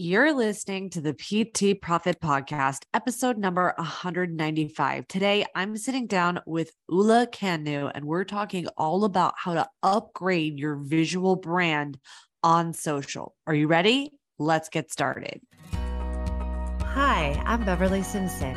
You're listening to the PT Profit Podcast, episode number 195. Today, I'm sitting down with Ula Kanu, and we're talking all about how to upgrade your visual brand on social. Are you ready? Let's get started. Hi, I'm Beverly Simpson,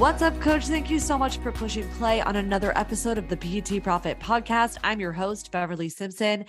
What's up, coach? Thank you so much for pushing play on another episode of the PT Profit Podcast. I'm your host, Beverly Simpson.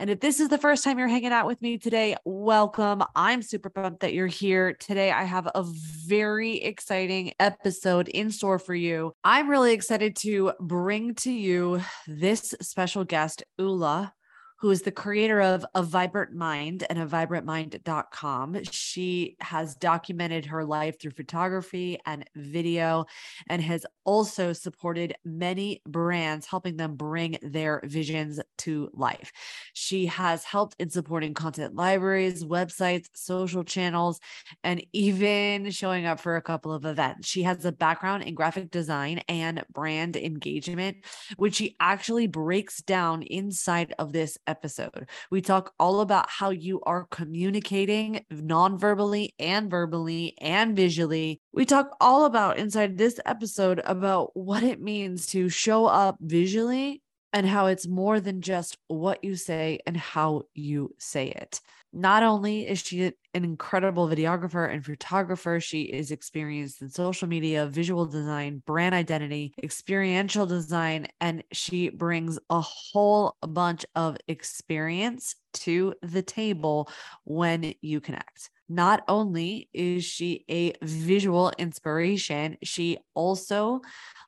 And if this is the first time you're hanging out with me today, welcome. I'm super pumped that you're here. Today, I have a very exciting episode in store for you. I'm really excited to bring to you this special guest, Ula who is the creator of A Vibrant Mind and a vibrantmind.com. She has documented her life through photography and video and has also supported many brands, helping them bring their visions to life. She has helped in supporting content libraries, websites, social channels, and even showing up for a couple of events. She has a background in graphic design and brand engagement, which she actually breaks down inside of this episode. We talk all about how you are communicating non-verbally and verbally and visually. We talk all about inside this episode about what it means to show up visually and how it's more than just what you say and how you say it. Not only is she an incredible videographer and photographer, she is experienced in social media, visual design, brand identity, experiential design, and she brings a whole bunch of experience to the table when you connect. Not only is she a visual inspiration, she also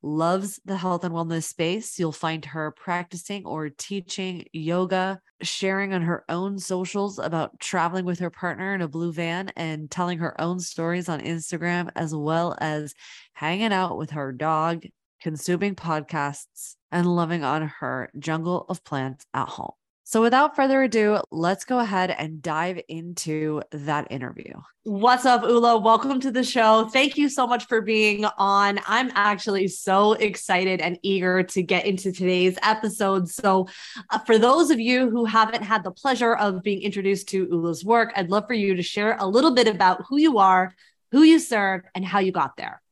loves the health and wellness space. You'll find her practicing or teaching yoga, sharing on her own socials about traveling with her partner in a blue van and telling her own stories on Instagram, as well as hanging out with her dog, consuming podcasts, and loving on her jungle of plants at home. So, without further ado, let's go ahead and dive into that interview. What's up, Ula? Welcome to the show. Thank you so much for being on. I'm actually so excited and eager to get into today's episode. So, uh, for those of you who haven't had the pleasure of being introduced to Ula's work, I'd love for you to share a little bit about who you are, who you serve, and how you got there.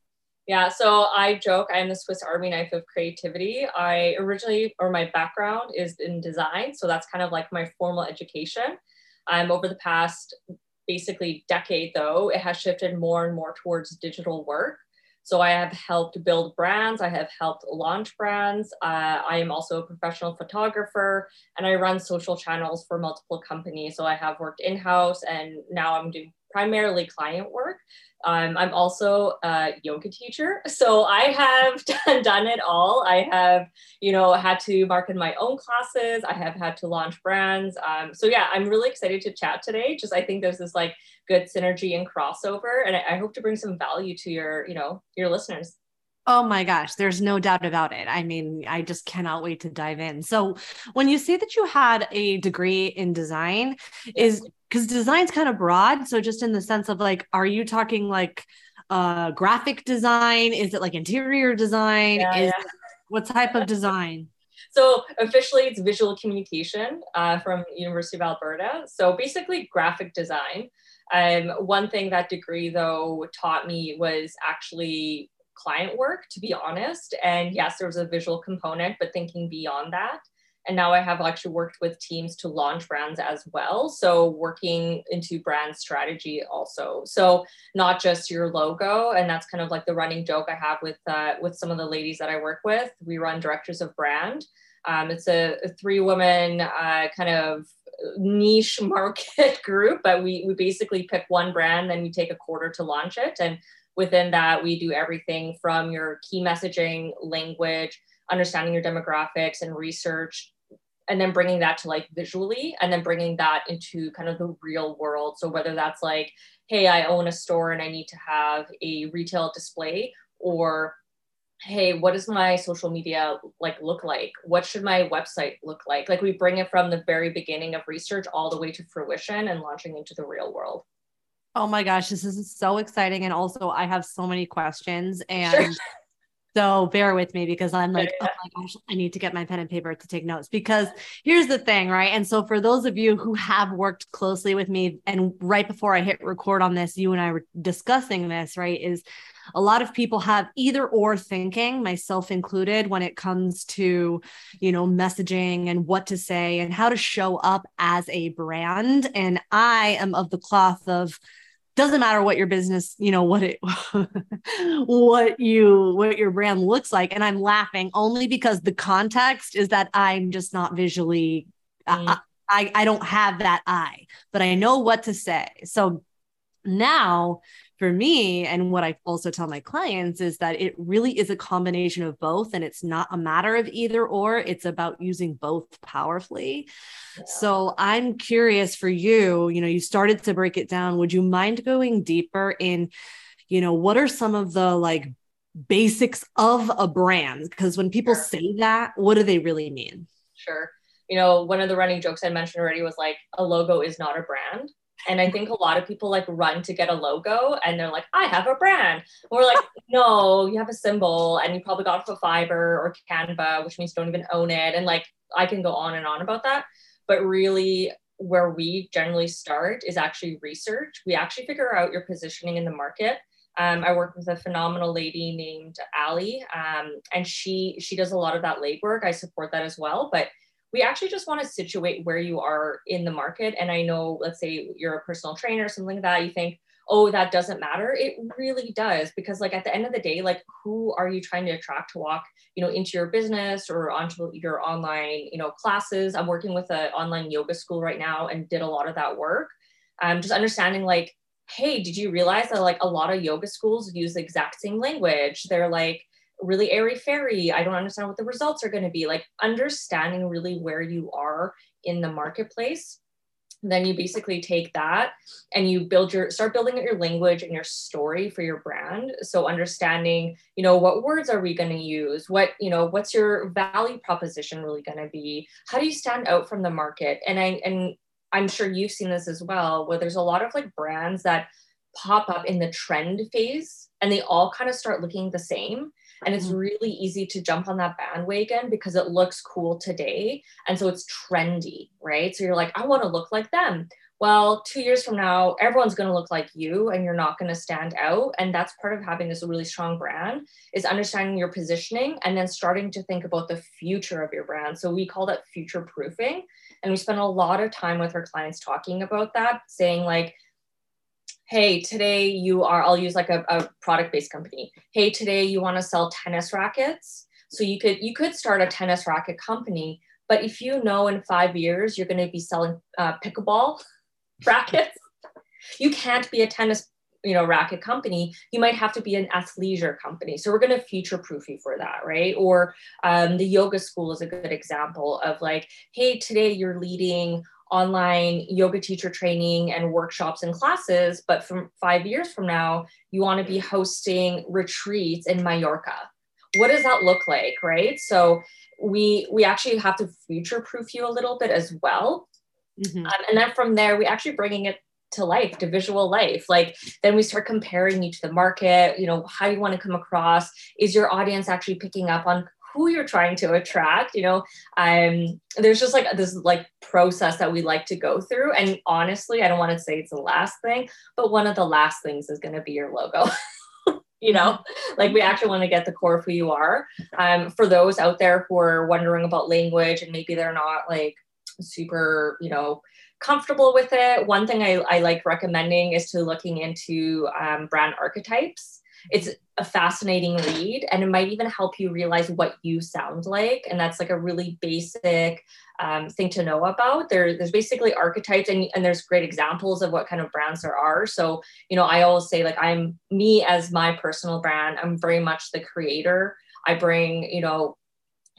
Yeah, so I joke I'm the Swiss Army knife of creativity. I originally, or my background is in design. So that's kind of like my formal education. Um, over the past basically decade, though, it has shifted more and more towards digital work. So I have helped build brands, I have helped launch brands. Uh, I am also a professional photographer and I run social channels for multiple companies. So I have worked in house and now I'm doing primarily client work. Um, I'm also a yoga teacher. So I have done, done it all. I have, you know, had to market my own classes. I have had to launch brands. Um, so yeah, I'm really excited to chat today. Just I think there's this like good synergy and crossover. And I, I hope to bring some value to your, you know, your listeners. Oh my gosh, there's no doubt about it. I mean, I just cannot wait to dive in. So, when you say that you had a degree in design, is because design's kind of broad. So, just in the sense of like, are you talking like uh, graphic design? Is it like interior design? Yeah, is yeah. what type of design? So officially, it's visual communication uh, from University of Alberta. So basically, graphic design. Um, one thing that degree though taught me was actually client work, to be honest. And yes, there was a visual component, but thinking beyond that. And now I have actually worked with teams to launch brands as well. So working into brand strategy also. So not just your logo, and that's kind of like the running joke I have with uh, with some of the ladies that I work with. We run directors of brand. Um, it's a, a three woman uh, kind of niche market group, but we, we basically pick one brand, then we take a quarter to launch it. And Within that, we do everything from your key messaging, language, understanding your demographics and research, and then bringing that to like visually and then bringing that into kind of the real world. So whether that's like hey i own a store and i need to have a retail display or hey what does my social media like look like? What should my website look like? Like we bring it from the very beginning of research all the way to fruition and launching into the real world. Oh my gosh this is so exciting. And also i have so many questions and sure. So bear with me because I'm like, oh my gosh, I need to get my pen and paper to take notes. Because here's the thing, right? And so for those of you who have worked closely with me, and right before I hit record on this, you and I were discussing this, right? Is a lot of people have either or thinking, myself included, when it comes to, you know, messaging and what to say and how to show up as a brand. And I am of the cloth of, doesn't matter what your business you know what it what you what your brand looks like and i'm laughing only because the context is that i'm just not visually mm. I, I don't have that eye but i know what to say so now for me and what i also tell my clients is that it really is a combination of both and it's not a matter of either or it's about using both powerfully. Yeah. so i'm curious for you you know you started to break it down. Would you mind going deeper in you know what are some of the like basics of a brand? Because when people sure. say that what do they really mean? Sure. You know one of the running jokes i mentioned already was like a logo is not a brand and I think a lot of people like run to get a logo and they're like, I have a brand. And we're like, no, you have a symbol and you probably got it for Fiverr or Canva, which means you don't even own it. And like, I can go on and on about that. But really, where we generally start is actually research. We actually figure out your positioning in the market. Um, I work with a phenomenal lady named Ali, um, and she she does a lot of that legwork. I support that as well, but we actually just want to situate where you are in the market. And I know, let's say you're a personal trainer, or something like that, you think, oh, that doesn't matter. It really does because like at the end of the day, like who are you trying to attract to walk, you know, into your business or onto your online, you know, classes. I'm working with an online yoga school right now and did a lot of that work. Um, just understanding like, hey, did you realize that like a lot of yoga schools use the exact same language? They're like, really airy fairy. I don't understand what the results are going to be. Like understanding really where you are in the marketplace. Then you basically take that and you build your start building your language and your story for your brand. So understanding, you know, what words are we going to use? What, you know, what's your value proposition really going to be? How do you stand out from the market? And I and I'm sure you've seen this as well, where there's a lot of like brands that pop up in the trend phase and they all kind of start looking the same and it's mm-hmm. really easy to jump on that bandwagon because it looks cool today. And so it's trendy, right? So you're like, I want to look like them. Well, two years from now, everyone's going to look like you and you're not going to stand out. And that's part of having this really strong brand is understanding your positioning and then starting to think about the future of your brand. So we call that future proofing. And we spend a lot of time with our clients talking about that, saying like, hey today you are i'll use like a, a product based company. Hey today you want to sell tennis rackets? So you could you could start a tennis racket company but if you know in five years you're going to be selling uh, pickleball rackets you can't be a tennis you know racket company. You might have to be an athleisure company. So we're going to future proof you for that right? Or um, the yoga school is a good example of like hey today you're leading online yoga teacher training and workshops and classes, but from five years from now, you want to be hosting retreats in Mallorca. What does that look like, right? So we we actually have to future proof you a little bit as well, mm-hmm. um, and then from there, we actually bringing it to life to visual life like then we start comparing you to the market you know how you want to come across is your audience actually picking up on who you're trying to attract you know um there's just like this like process that we like to go through. And honestly i don't want to say it's the last thing but one of the last things is going to be your logo. You know like we actually want to get the core of who you are. Um for those out there who are wondering about language and maybe they're not like super you know comfortable with it one thing i, I like recommending is to looking into um, brand archetypes it's a fascinating read and it might even help you realize what you sound like and that's like a really basic um, thing to know about there, there's basically archetypes and, and there's great examples of what kind of brands there are so you know i always say like i'm me as my personal brand i'm very much the creator i bring you know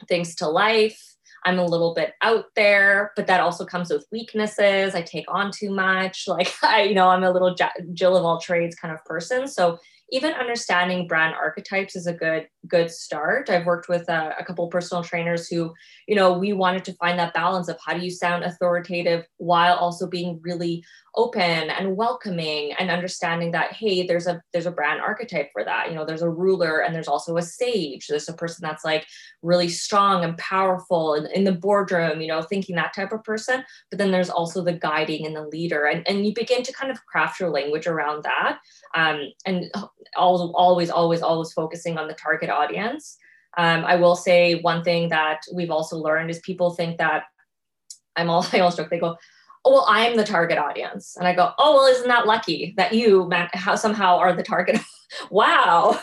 things to life I'm a little bit out there, but that also comes with weaknesses. I take on too much. Like I, you know, I'm a little Jill of all trades kind of person. So even understanding brand archetypes is a good good start. I've worked with a, a couple personal trainers who you know we wanted to find that balance of how do you sound authoritative while also being really open and welcoming and understanding that hey there's a there's a brand archetype for that. You know there's a ruler and there's also a sage. There's a person that's like really strong and powerful in, in the boardroom you know thinking that type of person. But then there's also the guiding and the leader. And, and you begin to kind of craft your language around that um, and always always always always focusing on the target audience. Um, i will say one thing that we've also learned is people think that i'm all i always joke they go oh well i'm the target audience. And i go oh well isn't that lucky that you how somehow are the target wow.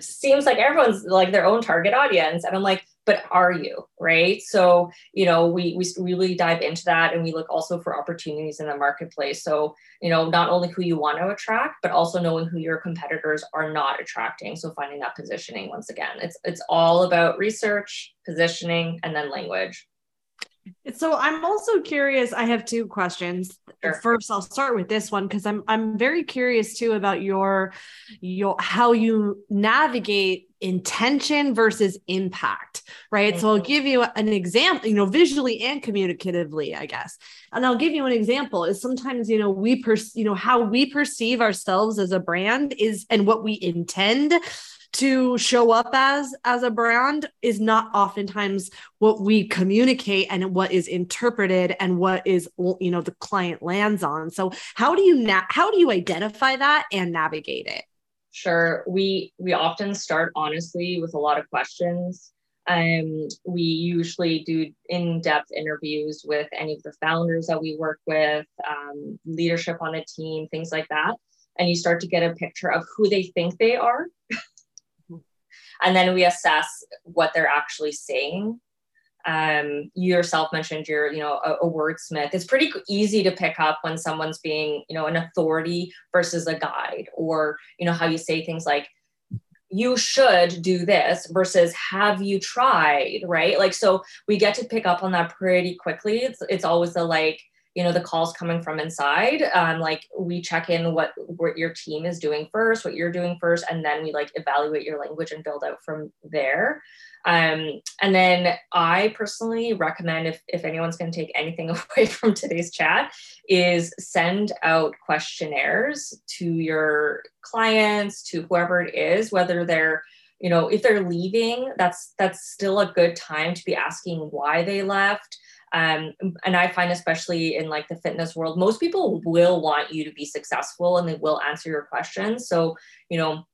Seems like everyone's like their own target audience. And i'm like but are you right? So you know we we really dive into that and we look also for opportunities in the marketplace. So you know not only who you want to attract but also knowing who your competitors are not attracting. So finding that positioning once again. It's it's all about research positioning and then language so I'm also curious. I have two questions. Sure. First, I'll start with this one because I'm I'm very curious too about your your how you navigate intention versus impact, right? Mm-hmm. So I'll give you an example, you know, visually and communicatively, I guess. And I'll give you an example is sometimes, you know, we per you know how we perceive ourselves as a brand is and what we intend to show up as as a brand is not oftentimes what we communicate and what is interpreted and what is you know the client lands on. So how do you na- how do you identify that and navigate it? Sure. We we often start honestly with a lot of questions. Um, we usually do in-depth interviews with any of the founders that we work with um, leadership on a team things like that. And you start to get a picture of who they think they are and then we assess what they're actually saying. Um, you yourself mentioned you're you know a, a, wordsmith. It's pretty easy to pick up when someone's being you know an authority versus a guide or you know how you say things like you should do this versus have you tried? Right? Like so we get to pick up on that pretty quickly. It's, it's always the like you know the calls coming from inside um, like we check in what what your team is doing first what you're doing first and then we like evaluate your language and build out from there. Um, and then i personally recommend if, if anyone's going to take anything away from today's chat is send out questionnaires to your clients to whoever it is whether they're you know if they're leaving that's that's still a good time to be asking why they left um, and i find especially in like the fitness world most people will want you to be successful and they will answer your questions so you know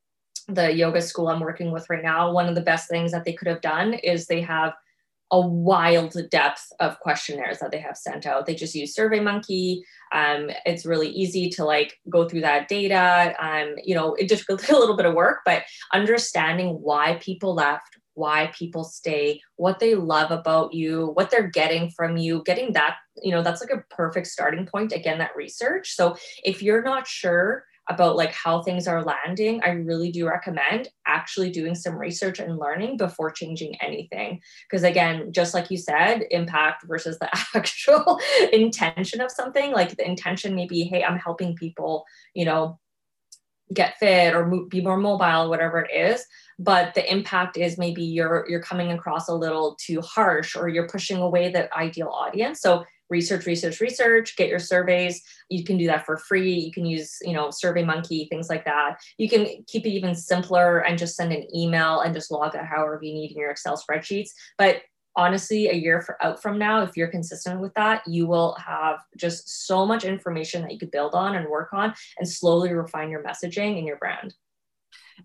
the yoga school i'm working with right now one of the best things that they could have done is they have a wild depth of questionnaires that they have sent out. They just use SurveyMonkey. Um, it's really easy to like go through that data. Um, you know, it just feels a little bit of work, but understanding why people left, why people stay, what they love about you, what they're getting from you, getting that, you know, that's like a perfect starting point. Again, that research. So if you're not sure about like how things are landing, I really do recommend actually doing some research and learning before changing anything. Because again, just like you said, impact versus the actual intention of something, like the intention may be, hey, I'm helping people, you know, get fit or be more mobile, whatever it is but the impact is maybe you're you're coming across a little too harsh or you're pushing away the ideal audience. So research research research get your surveys. You can do that for free. You can use you know survey monkey things like that. You can keep it even simpler and just send an email and just log it however you need in your excel spreadsheets. But honestly a year for, out from now if you're consistent with that you will have just so much information that you could build on and work on and slowly refine your messaging and your brand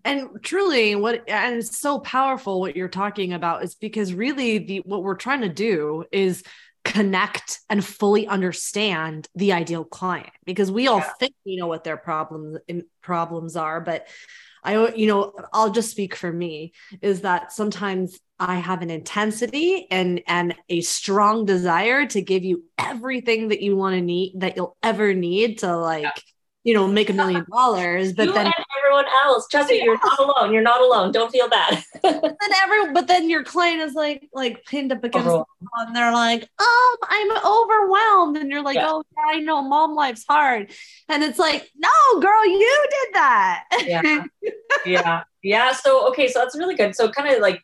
and truly what and it's so powerful what you're talking about is because really the what we're trying to do is connect and fully understand the ideal client because we all yeah. think we know what their problems problems are but I, you know, I'll just speak for me is that sometimes I have an intensity and and a strong desire to give you everything that you want to need that you'll ever need to like yeah you know, make a million dollars. But you then everyone else, trust me, you're not alone. You're not alone. Don't feel bad. then every but then your client is like like pinned up against the wall and they're like, um, I'm overwhelmed. And you're like, yeah. oh yeah, I know mom life's hard. And it's like, no, girl, you did that. yeah. Yeah. Yeah. So okay, so that's really good. So kind of like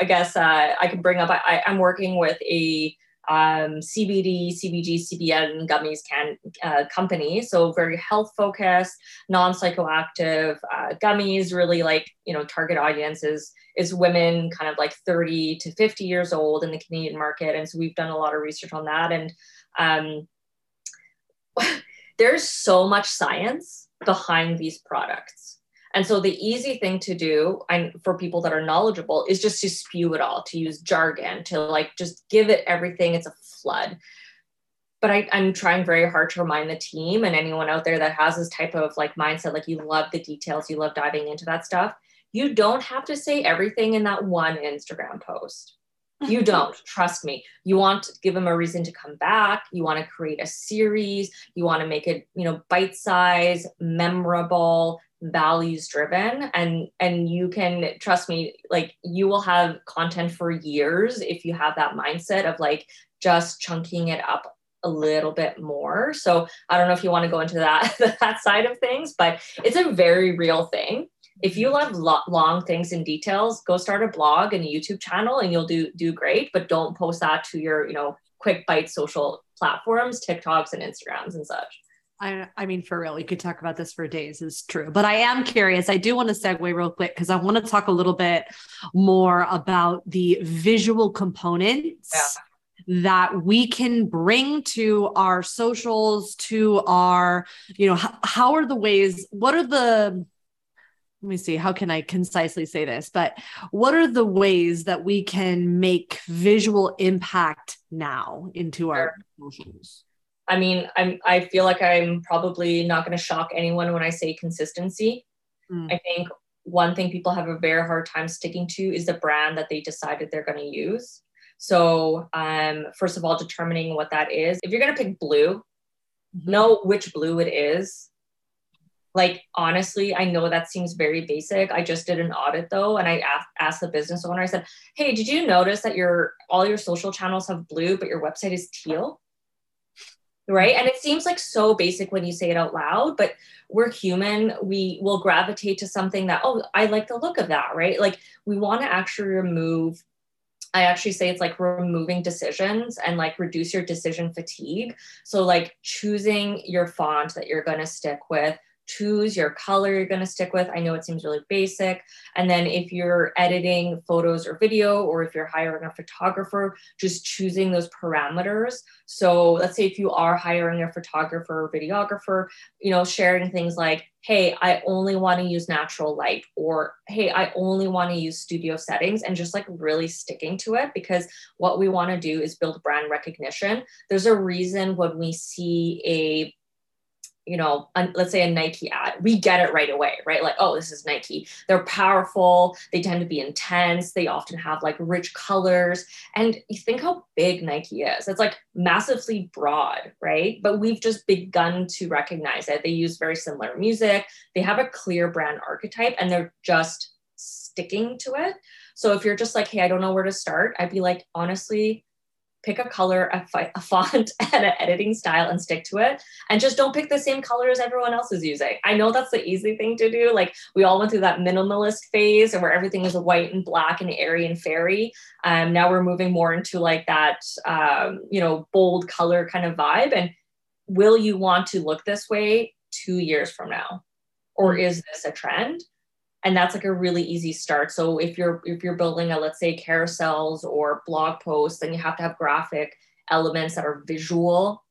I guess uh, I can bring up I, I'm working with a um, CBD, CBG, CBN gummies can uh, company. So very health focused, non psychoactive uh, gummies. Really like you know target audience is is women kind of like 30 to 50 years old in the Canadian market, and so we've done a lot of research on that. And um, there's so much science behind these products and so the easy thing to do and for people that are knowledgeable is just to spew it all, to use jargon, to like just give it everything. It's a flood. But I, I'm trying very hard to remind the team and anyone out there that has this type of like mindset, like you love the details, you love diving into that stuff. You don't have to say everything in that one Instagram post. You don't, trust me. You want to give them a reason to come back. You want to create a series. You want to make it, you know, bite size, memorable, values driven and and you can trust me like you will have content for years if you have that mindset of like just chunking it up a little bit more. So i don't know if you want to go into that that side of things but it's a very real thing. If you love lo- long things and details go start a blog and a youtube channel and you'll do do great but don't post that to your you know quick bite social platforms tiktoks and instagrams and such I, I mean, for real, we could talk about this for days, is true. But I am curious. I do want to segue real quick because I want to talk a little bit more about the visual components yeah. that we can bring to our socials, to our, you know, how, how are the ways, what are the, let me see, how can I concisely say this? But what are the ways that we can make visual impact now into our socials? I mean, I'm I feel like I'm probably not going to shock anyone when I say consistency. Mm. I think one thing people have a very hard time sticking to is the brand that they decided they're going to use. So, um, first of all, determining what that is. If you're going to pick blue, mm-hmm. know which blue it is. Like honestly, I know that seems very basic. I just did an audit though, and I asked, asked the business owner. I said, "Hey, did you notice that your all your social channels have blue, but your website is teal?" Right? And it seems like so basic when you say it out loud but we're human. We will gravitate to something that oh i like the look of that right? Like we want to actually remove I actually say it's like removing decisions and like reduce your decision fatigue. So, like choosing your font that you're going to stick with, choose your color you're going to stick with. I know it seems really basic. And then if you're editing photos or video, or if you're hiring a photographer, just choosing those parameters. So let's say if you are hiring a photographer or videographer, you know, sharing things like, hey, I only want to use natural light, or hey, I only want to use studio settings, and just like really sticking to it because what we want to do is build brand recognition. There's a reason when we see a you know, let's say a Nike ad, we get it right away, right? Like, oh, this is Nike. They're powerful. They tend to be intense. They often have like rich colors. And you think how big Nike is. It's like massively broad, right? But we've just begun to recognize it. They use very similar music. They have a clear brand archetype and they're just sticking to it. So if you're just like, hey, I don't know where to start, I'd be like, honestly, pick a color, a, fi- a font, and an editing style and stick to it. And just don't pick the same color as everyone else is using. I know that's the easy thing to do. Like we all went through that minimalist phase where everything is white and black and airy and fairy. Um, now we're moving more into like that, um, you know, bold color kind of vibe. And will you want to look this way two years from now? Or is this a trend? And that's like a really easy start. So if you're if you're building a let's say carousels or blog posts then you have to have graphic elements that are visual.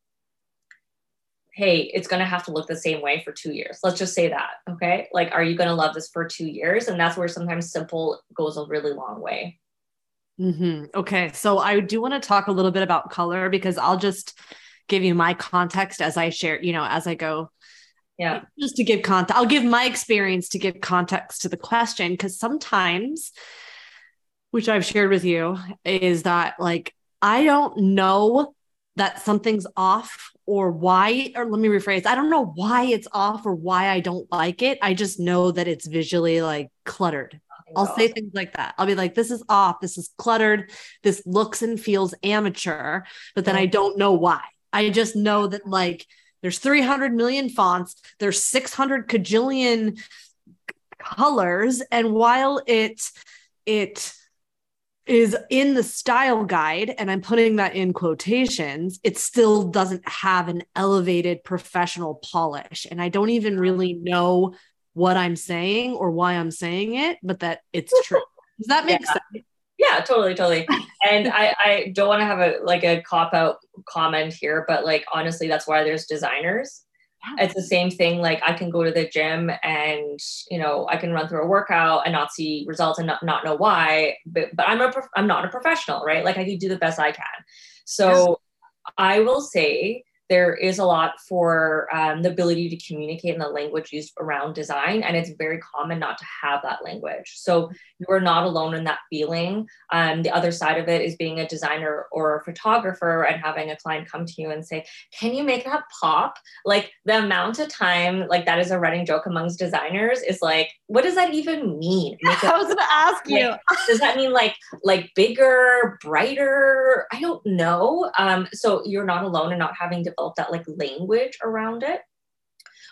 Hey it's going to have to look the same way for two years. Let's just say that okay? Like are you going to love this for two years? And that's where sometimes simple goes a really long way. Mm-hmm. okay so i do want to talk a little bit about color because i'll just give you my context as i share you know as i go yeah. Just to give context i'll give my experience to give context to the question because sometimes which i've shared with you is that like i don't know that something's off or why or let me rephrase i don't know why it's off or why i don't like it. I just know that it's visually like cluttered. I'll say things like that. I'll be like this is off. This is cluttered. This looks and feels amateur but then i don't know why. I just know that like there's 300 million fonts there's 600 cajillion colors and while it it is in the style guide, and I'm putting that in quotations, it still doesn't have an elevated professional polish. And I don't even really know what I'm saying or why I'm saying it, but that it's true. Does that make yeah. sense? Yeah, totally, totally. and I, I don't want to have a like a cop out comment here, but like honestly, that's why there's designers. It's the same thing like i can go to the gym and you know i can run through a workout and not see results and not, not know why but, but i'm a i'm not a professional right? Like i can do the best i can. So i will say there is a lot for um, the ability to communicate in the language used around design and it's very common not to have that language. So you are not alone in that feeling. Um, the other side of it is being a designer or a photographer and having a client come to you and say can you make that pop? Like the amount of time like that is a running joke amongst designers is like what does that even mean? I was going to ask you. Does that mean like like bigger brighter? I don't know. Um, so you're not alone in not having to develop that like language around it.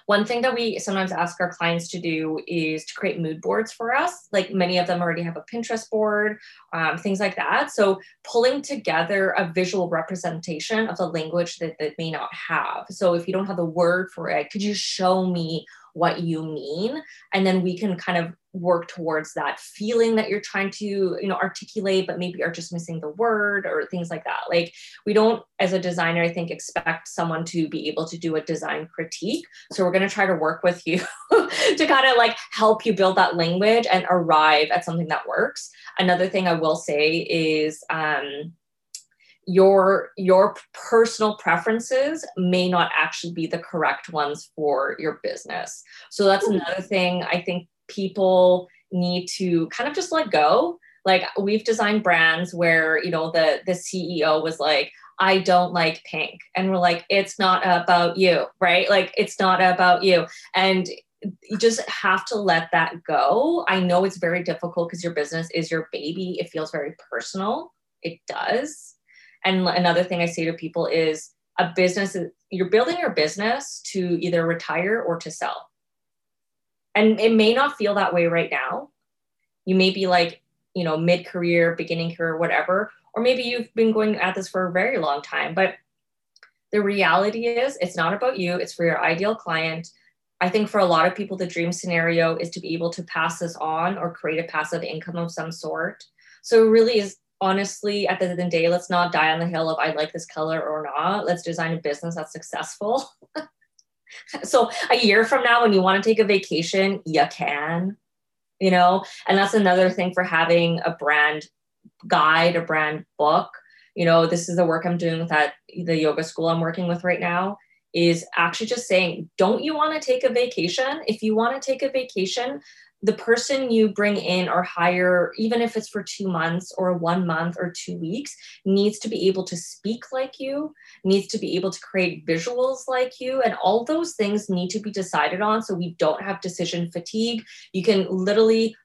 One thing that we sometimes ask our clients to do is to create mood boards for us. Like many of them already have a Pinterest board, um, things like that. So pulling together a visual representation of the language that they may not have. So if you don't have the word for it, could you show me what you mean and then we can kind of work towards that feeling that you're trying to you know articulate but maybe are just missing the word or things like that. Like we don't as a designer i think expect someone to be able to do a design critique. So we're going to try to work with you to kind of like help you build that language and arrive at something that works. Another thing i will say is um your your personal preferences may not actually be the correct ones for your business. So that's another thing i think people need to kind of just let go. Like we've designed brands where you know the the ceo was like i don't like pink. And we're like it's not about you right? Like it's not about you. And you just have to let that go. I know it's very difficult because your business is your baby. It feels very personal. It does. And another thing I say to people is a business, you're building your business to either retire or to sell. And it may not feel that way right now. You may be like, you know, mid career, beginning career, whatever, or maybe you've been going at this for a very long time. But the reality is, it's not about you, it's for your ideal client. I think for a lot of people, the dream scenario is to be able to pass this on or create a passive income of some sort. So it really is honestly, at the end of the day, let's not die on the hill of I like this color or not. Let's design a business that's successful. so a year from now, when you want to take a vacation, you can, you know, and that's another thing for having a brand guide, a brand book. You know, this is the work I'm doing with that the yoga school I'm working with right now is actually just saying, don't you want to take a vacation? If you want to take a vacation, the person you bring in or hire, even if it's for two months or one month or two weeks, needs to be able to speak like you, needs to be able to create visuals like you. And all those things need to be decided on so we don't have decision fatigue. You can literally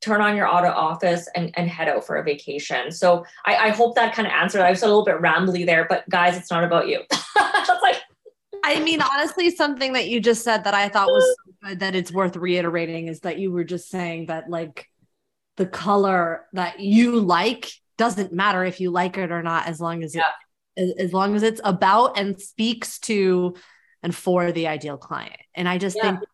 turn on your auto office and, and head out for a vacation. So I, I hope that kind of answered. I was a little bit rambly there, but guys, it's not about you. Like I mean, honestly, something that you just said that I thought was Uh, that it's worth reiterating is that you were just saying that like the color that you like doesn't matter if you like it or not, as long as yeah. it, as, long as it's about and speaks to and for the ideal client. And I just yeah. think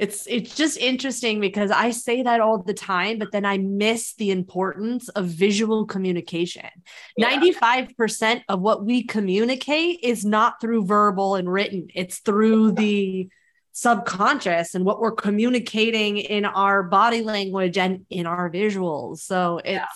it's it's just interesting because I say that all the time, but then I miss the importance of visual communication. Yeah. 95% of what we communicate is not through verbal and written, it's through the subconscious and what we're communicating in our body language and in our visuals. So it's yeah.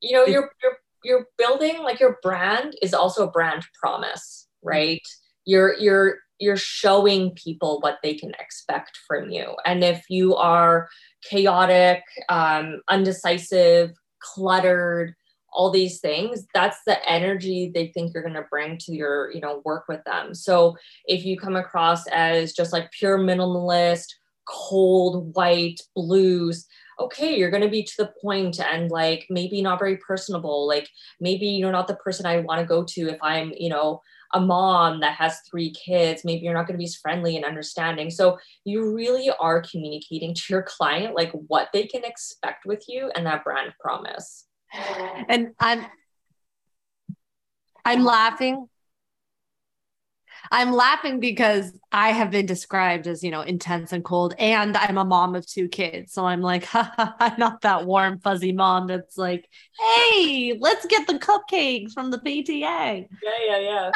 you know, you're you're you're building like your brand is also a brand promise, right? You're you're you're showing people what they can expect from you. And if you are chaotic, um, undecisive, cluttered, all these things that's the energy they think you're going to bring to your you know work with them. So if you come across as just like pure minimalist cold white blues okay you're going to be to the point and like maybe not very personable like maybe you're not the person i want to go to if i'm you know a mom that has three kids maybe you're not going to be as friendly and understanding. So you really are communicating to your client like what they can expect with you and that brand promise and i'm i'm laughing I'm laughing because I have been described as, you know, intense and cold, and I'm a mom of two kids. So I'm like, I'm not that warm, fuzzy mom that's like, hey, let's get the cupcakes from the PTA. Yeah, yeah, yeah.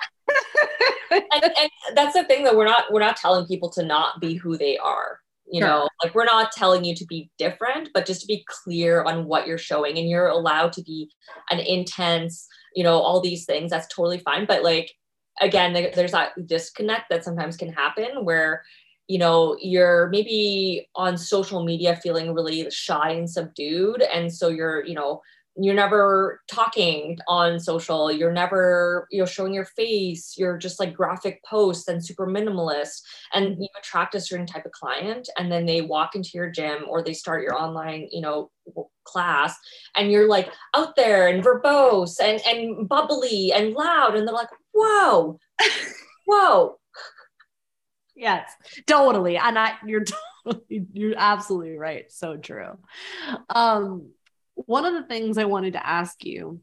and, and that's the thing that we're not we're not telling people to not be who they are you sure. know like we're not telling you to be different but just to be clear on what you're showing and you're allowed to be an intense you know all these things that's totally fine but like again there's that disconnect that sometimes can happen where you know you're maybe on social media feeling really shy and subdued and so you're you know you're never talking on social you're never you know showing your face you're just like graphic posts and super minimalist and you attract a certain type of client and then they walk into your gym or they start your online you know class and you're like out there and verbose and and bubbly and loud and they're like whoa whoa. Yes totally and i you're totally you're absolutely right so true. Um one of the things I wanted to ask you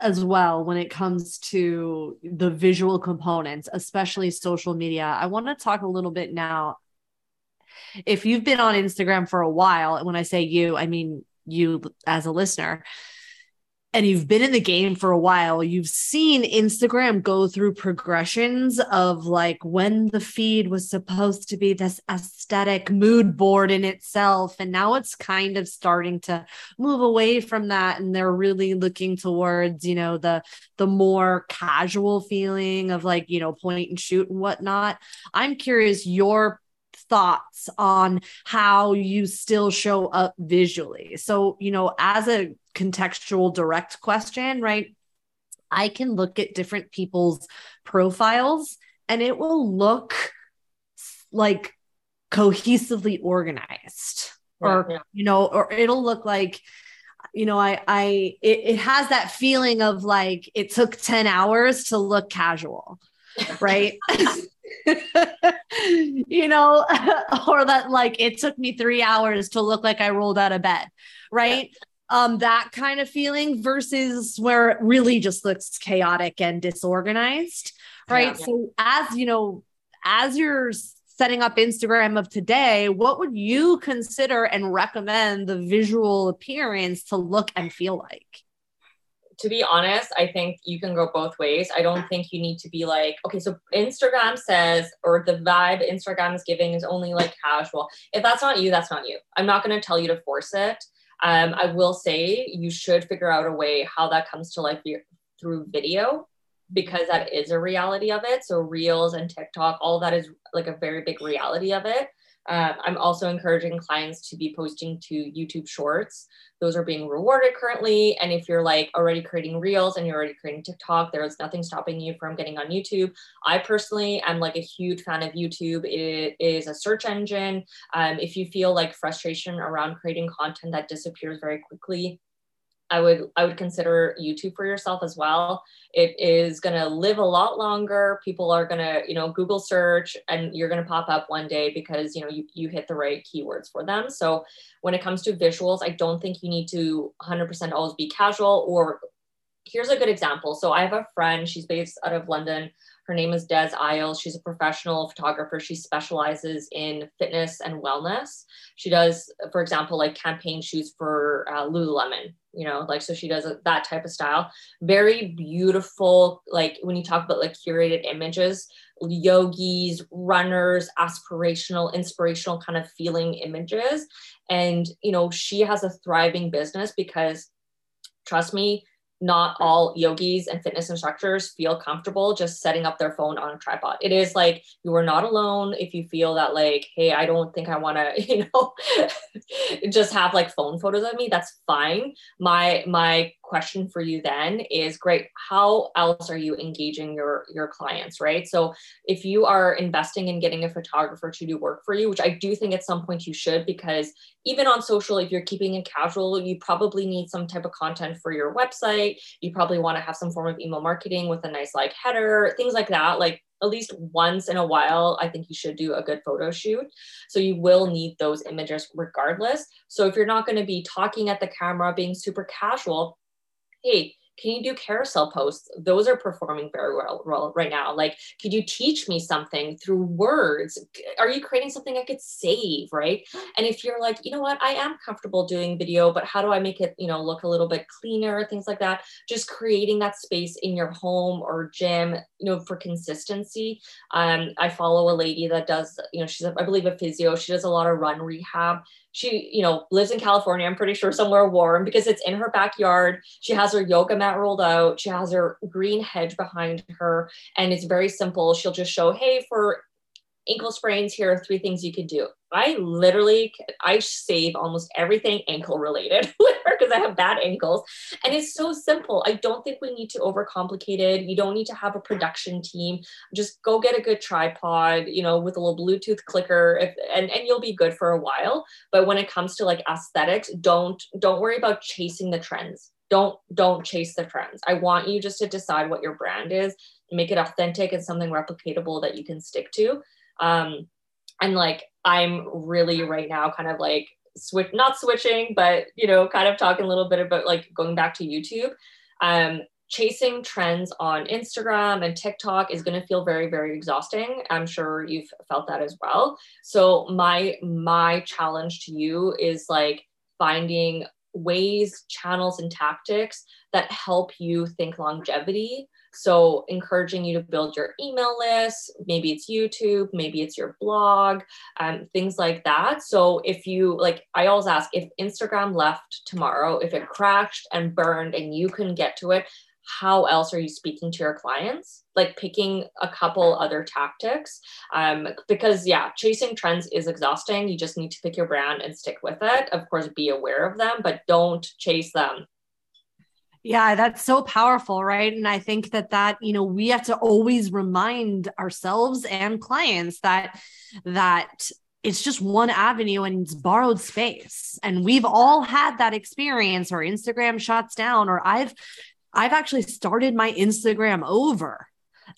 as well when it comes to the visual components, especially social media, I want to talk a little bit now. If you've been on Instagram for a while, and when I say you, I mean you as a listener, and you've been in the game for a while, you've seen Instagram go through progressions of like when the feed was supposed to be this aesthetic mood board in itself. And now it's kind of starting to move away from that. And they're really looking towards, you know, the the more casual feeling of like, you know, point and shoot and whatnot. I'm curious your thoughts on how you still show up visually. So, you know, as a contextual direct question, right? I can look at different people's profiles and it will look like cohesively organized or yeah. you know or it'll look like you know i i it, it has that feeling of like it took 10 hours to look casual right you know or that like it took me 3 hours to look like i rolled out of bed right um, that kind of feeling versus where it really just looks chaotic and disorganized. Right. Yeah. So, as you know, as you're setting up Instagram of today, what would you consider and recommend the visual appearance to look and feel like? to be honest, I think you can go both ways. I don't think you need to be like, okay, so Instagram says, or the vibe Instagram is giving is only like casual. If that's not you, that's not you. I'm not going to tell you to force it. Um, I will say you should figure out a way how that comes to life through video because that is a reality of it. So reels and TikTok, all that is like a very big reality of it. Um, I'm also encouraging clients to be posting to YouTube Shorts. Those are being rewarded currently. And if you're like already creating Reels and you're already creating TikTok, there is nothing stopping you from getting on YouTube. I personally am like a huge fan of YouTube. It is a search engine. Um, if you feel like frustration around creating content that disappears very quickly, I would I would consider YouTube for yourself as well. It is going to live a lot longer. People are going to, you know, Google search and you're going to pop up one day because, you know, you, you hit the right keywords for them. So when it comes to visuals, I don't think you need to 100% always be casual or here's a good example. So I have a friend, she's based out of London. Her name is Des Isle. She's a professional photographer. She specializes in fitness and wellness. She does, for example, like campaign shoots for uh, Lululemon, you know, like, so she does that type of style. Very beautiful, like when you talk about like curated images, yogis, runners, aspirational, inspirational kind of feeling images. And, you know, she has a thriving business because trust me, not all yogis and fitness instructors feel comfortable just setting up their phone on a tripod. It is like you are not alone if you feel that like, hey, I don't think I want to, you know, just have like phone photos of me. That's fine. My my question for you then is great how else are you engaging your your clients right so if you are investing in getting a photographer to do work for you which i do think at some point you should because even on social if you're keeping it casual you probably need some type of content for your website you probably want to have some form of email marketing with a nice like header things like that like at least once in a while, I think you should do a good photo shoot. So you will need those images regardless. So if you're not going to be talking at the camera, being super casual, hey, can you do carousel posts? Those are performing very well, right now. Like could you teach me something through words? Are you creating something i could save right? And if you're like you know what i am comfortable doing video but how do i make it you know look a little bit cleaner things like that? Just creating that space in your home or gym you know for consistency. Um i follow a lady that does you know she's i believe a physio. She does a lot of run rehab she you know lives in california i'm pretty sure somewhere warm because it's in her backyard. She has her yoga mat rolled out. She has her green hedge behind her and it's very simple. She'll just show hey for ankle sprains here are three things you could do. I literally i save almost everything ankle related because i have bad ankles. And it's so simple. I don't think we need to overcomplicate it. You don't need to have a production team. Just go get a good tripod you know with a little bluetooth clicker if, and, and you'll be good for a while. But when it comes to like aesthetics don't don't worry about chasing the trends. Don't don't chase the trends. I want you just to decide what your brand is make it authentic and something replicatable that you can stick to um, and like I'm really right now kind of like switch, not switching, but you know, kind of talking a little bit about like going back to YouTube. Um, chasing trends on Instagram and TikTok is going to feel very very exhausting. I'm sure you've felt that as well. So my my challenge to you is like finding ways, channels and tactics that help you think longevity so, encouraging you to build your email list. Maybe it's YouTube, maybe it's your blog, um, things like that. So, if you like, I always ask if Instagram left tomorrow, if it crashed and burned and you can get to it, how else are you speaking to your clients like picking a couple other tactics um, because yeah chasing trends is exhausting you just need to pick your brand and stick with it of course be aware of them but don't chase them yeah, that's so powerful, right? And I think that that, you know, we have to always remind ourselves and clients that that it's just one avenue and it's borrowed space. And we've all had that experience or Instagram shuts down or I've I've actually started my Instagram over.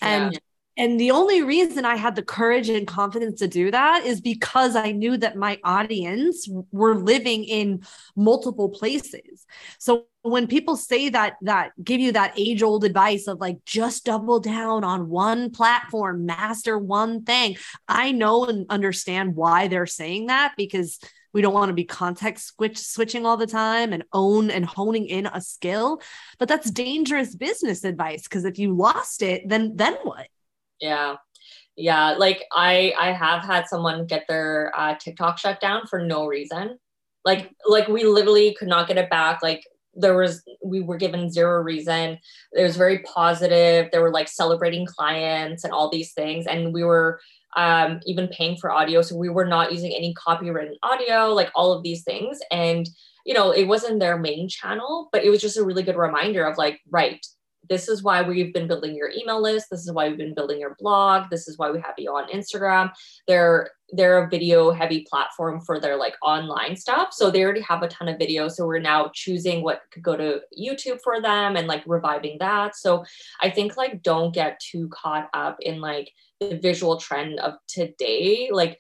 Yeah. And and the only reason I had the courage and confidence to do that is because I knew that my audience were living in multiple places. So when people say that that give you that age old advice of like just double down on one platform, master one thing, I know and understand why they're saying that because we don't want to be context switch switching all the time and own and honing in a skill but that's dangerous business advice because if you lost it then then what yeah. Yeah. Like I I have had someone get their uh, TikTok shut down for no reason. Like like we literally could not get it back. Like there was we were given zero reason it was very positive they were like celebrating clients and all these things and we were um, even paying for audio so we were not using any copywritten audio like all of these things and you know it wasn't their main channel but it was just a really good reminder of like right this is why we've been building your email list. This is why we've been building your blog. This is why we have you on instagram. They're they're a video heavy platform for their like online stuff. So they already have a ton of videos. So we're now choosing what could go to youtube for them and like reviving that. So i think like don't get too caught up in like the visual trend of today. Like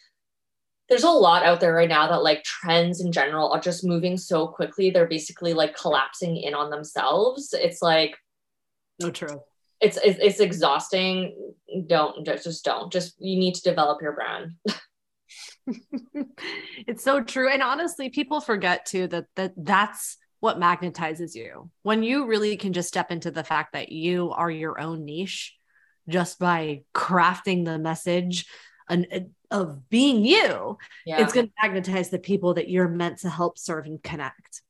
there's a lot out there right now that like trends in general are just moving so quickly. They're basically like collapsing in on themselves. It's like no true. It's, it's it's exhausting. Don't just just don't. Just you need to develop your brand. it's so true. And honestly, people forget too that that that's what magnetizes you. When you really can just step into the fact that you are your own niche just by crafting the message and of being you, yeah. it's going to magnetize the people that you're meant to help serve and connect.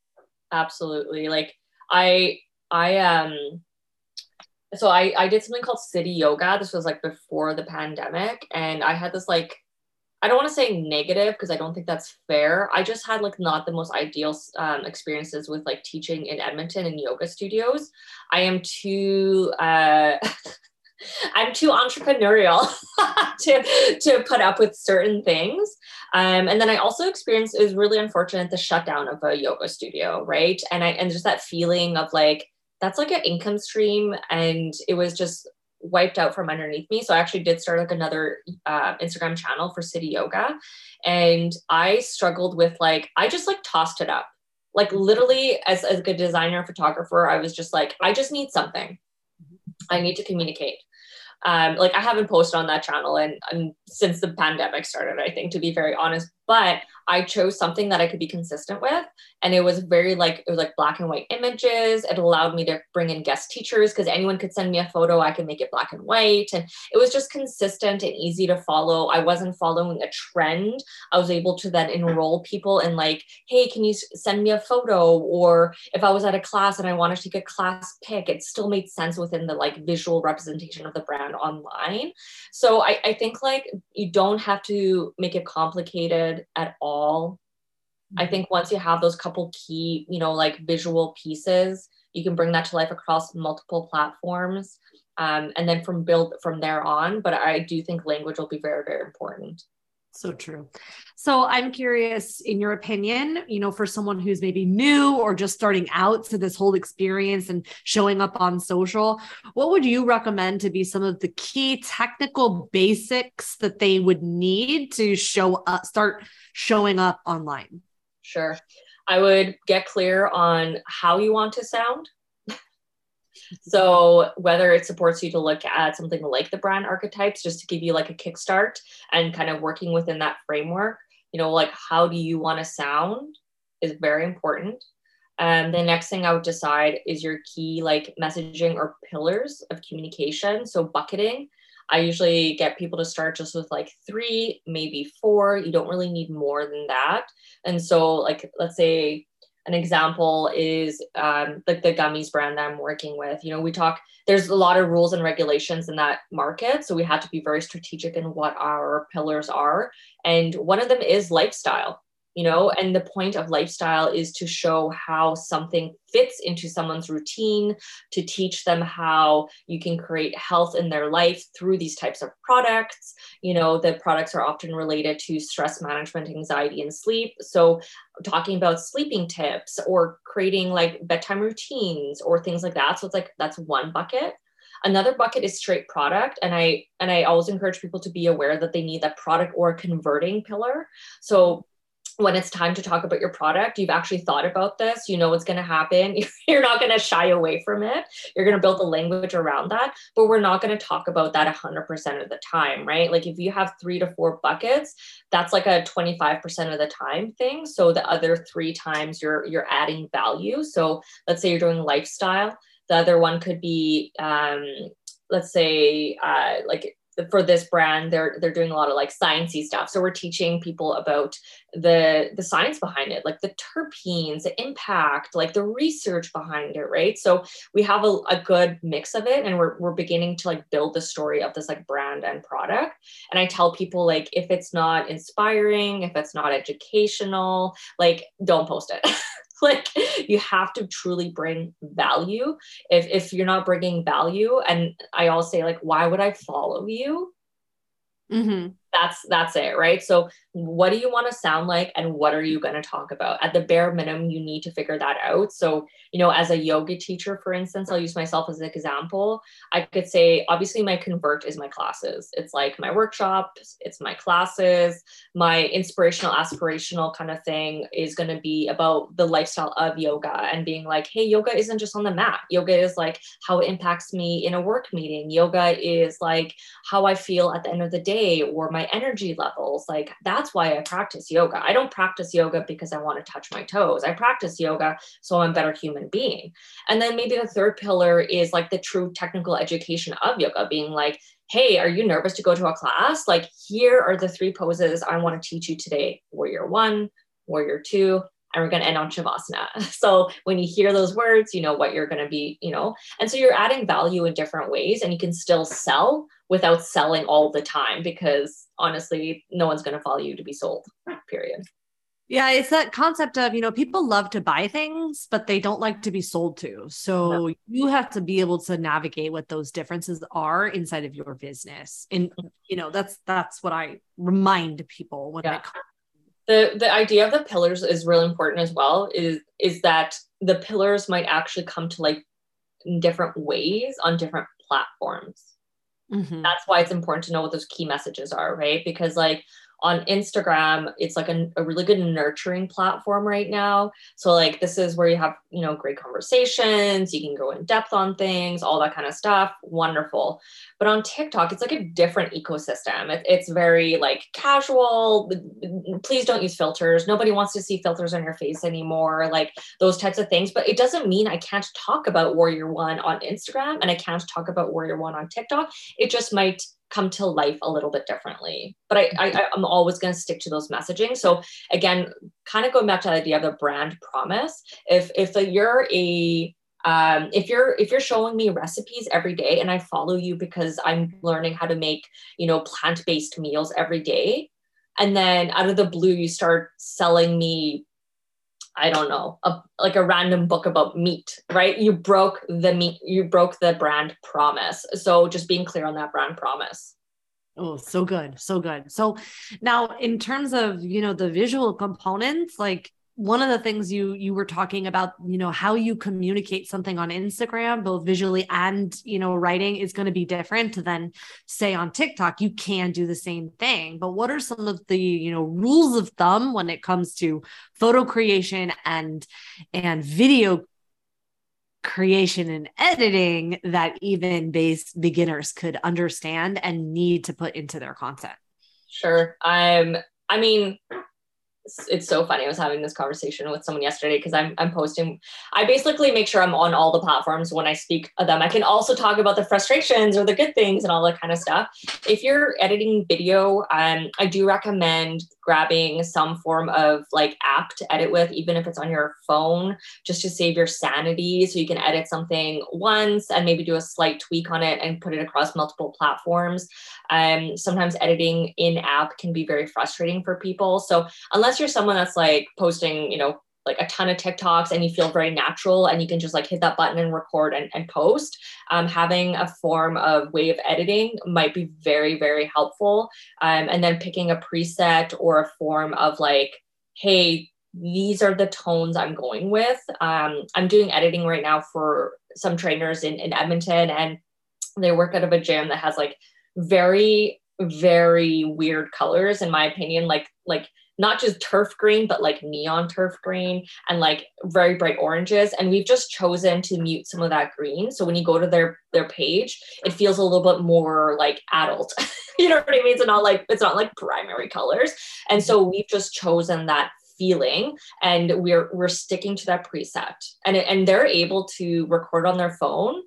Absolutely. Like I I um so I, I did something called city yoga this was like before the pandemic and i had this like I don't want to say negative because I don't think that's fair. I just had like not the most ideal um, experiences with like teaching in Edmonton and yoga studios. I am too uh, I'm too entrepreneurial to to put up with certain things. Um, and then I also experienced it was really unfortunate the shutdown of a yoga studio, right? And I and just that feeling of like that's like an income stream, and it was just wiped out from underneath me. So I actually did start like another uh, Instagram channel for City Yoga, and I struggled with like I just like tossed it up. Like literally, as, as a good designer photographer, I was just like, I just need something. I need to communicate. Um, like I haven't posted on that channel and, and since the pandemic started, I think to be very honest, but I chose something that I could be consistent with. And it was very like, it was like black and white images. It allowed me to bring in guest teachers because anyone could send me a photo. I could make it black and white. And it was just consistent and easy to follow. I wasn't following a trend. I was able to then enroll people in like, hey, can you send me a photo? Or if I was at a class and I wanted to take a class pic, it still made sense within the like visual representation of the brand online. So I, I think like you don't have to make it complicated at all all. I mm-hmm. think once you have those couple key, you know, like visual pieces, you can bring that to life across multiple platforms. Um, and then from build from there on. But I do think language will be very, very important. So true. So I'm curious, in your opinion, you know, for someone who's maybe new or just starting out to this whole experience and showing up on social, what would you recommend to be some of the key technical basics that they would need to show up, start showing up online? Sure. I would get clear on how you want to sound so whether it supports you to look at something like the brand archetypes, just to give you like a kickstart and kind of working within that framework, you know, like how do you want to sound is very important. And the next thing I would decide is your key like messaging or pillars of communication. So bucketing. I usually get people to start just with like three, maybe four. You don't really need more than that. And so, like, let's say an example is um, like the gummies brand that I'm working with. You know, we talk, there's a lot of rules and regulations in that market. So we had to be very strategic in what our pillars are. And one of them is lifestyle you know and the point of lifestyle is to show how something fits into someone's routine to teach them how you can create health in their life through these types of products. You know the products are often related to stress management anxiety and sleep. So talking about sleeping tips or creating like bedtime routines or things like that. So it's like that's one bucket. Another bucket is straight product and i and i always encourage people to be aware that they need that product or converting pillar. So when it's time to talk about your product, you've actually thought about this, you know what's going to happen. You're not going to shy away from it. You're going to build the language around that, but we're not going to talk about that 100% of the time, right? Like if you have three to four buckets, that's like a 25% of the time thing. So the other three times you're you're adding value. So let's say you're doing lifestyle. The other one could be um, let's say uh, like for this brand they're they're doing a lot of like sciencey stuff. So we're teaching people about the the science behind it like the terpenes the impact like the research behind it right? So we have a, a good mix of it and we're, we're beginning to like build the story of this like brand and product. And i tell people like if it's not inspiring if it's not educational like don't post it like you have to truly bring value. If if you're not bringing value and i always say like why would i follow you? Mm-hmm that's that's it right? So what do you want to sound like and what are you going to talk about? At the bare minimum you need to figure that out. So you know as a yoga teacher for instance i'll use myself as an example. I could say obviously my convert is my classes. It's like my workshops it's my classes my inspirational aspirational kind of thing is going to be about the lifestyle of yoga and being like hey yoga isn't just on the mat. Yoga is like how it impacts me in a work meeting. Yoga is like how i feel at the end of the day or my energy levels. Like that's why I practice yoga. I don't practice yoga because I want to touch my toes. I practice yoga so I'm a better human being. And then maybe the third pillar is like the true technical education of yoga, being like, hey, are you nervous to go to a class? Like, here are the three poses I want to teach you today Warrior one, Warrior two, and we're going to end on Shavasana. So when you hear those words, you know what you're going to be, you know, and so you're adding value in different ways and you can still sell without selling all the time because honestly, no one's going to follow you to be sold, period. Yeah, it's that concept of, you know, people love to buy things, but they don't like to be sold to. So you have to be able to navigate what those differences are inside of your business. And mm-hmm. you know, that's that's what I remind people when yeah. comes the the idea of the pillars is really important as well is is that the pillars might actually come to like in different ways on different platforms mm-hmm. that's why it's important to know what those key messages are right because like on Instagram, it's like a, a, really good nurturing platform right now. So like this is where you have, you know, great conversations, you can go in depth on things, all that kind of stuff. Wonderful. But on TikTok, it's like a different ecosystem. It, it's very like casual. Please don't use filters. Nobody wants to see filters on your face anymore, like those types of things. But it doesn't mean I can't talk about Warrior One on Instagram and I can't talk about Warrior One on TikTok. It just might come to life a little bit differently. But I, I I'm always going to stick to those messaging. So again, kind of going back to the idea of the brand promise. If if you're a um, if you're if you're showing me recipes every day and I follow you because I'm learning how to make you know plant-based meals every day, and then out of the blue you start selling me I don't know, a, like a random book about meat, right? You broke the meat, you broke the brand promise. So just being clear on that brand promise. Oh, so good. So good. So now in terms of, you know, the visual components, like one of the things you you were talking about you know how you communicate something on instagram both visually and you know writing is going to be different than say on tiktok you can do the same thing. But what are some of the you know rules of thumb when it comes to photo creation and and video creation and editing that even base beginners could understand and need to put into their content? Sure. Um i mean it's so funny. I was having this conversation with someone yesterday because I'm I'm posting. I basically make sure I'm on all the platforms when I speak of them. I can also talk about the frustrations or the good things and all that kind of stuff. If you're editing video, um, I do recommend grabbing some form of like app to edit with, even if it's on your phone, just to save your sanity. So you can edit something once and maybe do a slight tweak on it and put it across multiple platforms. Um, sometimes editing in app can be very frustrating for people. So unless you're someone that's like posting, you know, like a ton of TikToks and you feel very natural and you can just like hit that button and record and, and post, um, having a form of way of editing might be very, very helpful. Um, and then picking a preset or a form of like, hey, these are the tones I'm going with. Um, I'm doing editing right now for some trainers in, in Edmonton and they work out of a gym that has like very, very weird colors, in my opinion, like, like, not just turf green, but like neon turf green and like very bright oranges. And we've just chosen to mute some of that green. So when you go to their their page, it feels a little bit more like adult. you know what I mean? It's not like it's not like primary colors. And so we've just chosen that feeling and we're we're sticking to that preset. And and they're able to record on their phone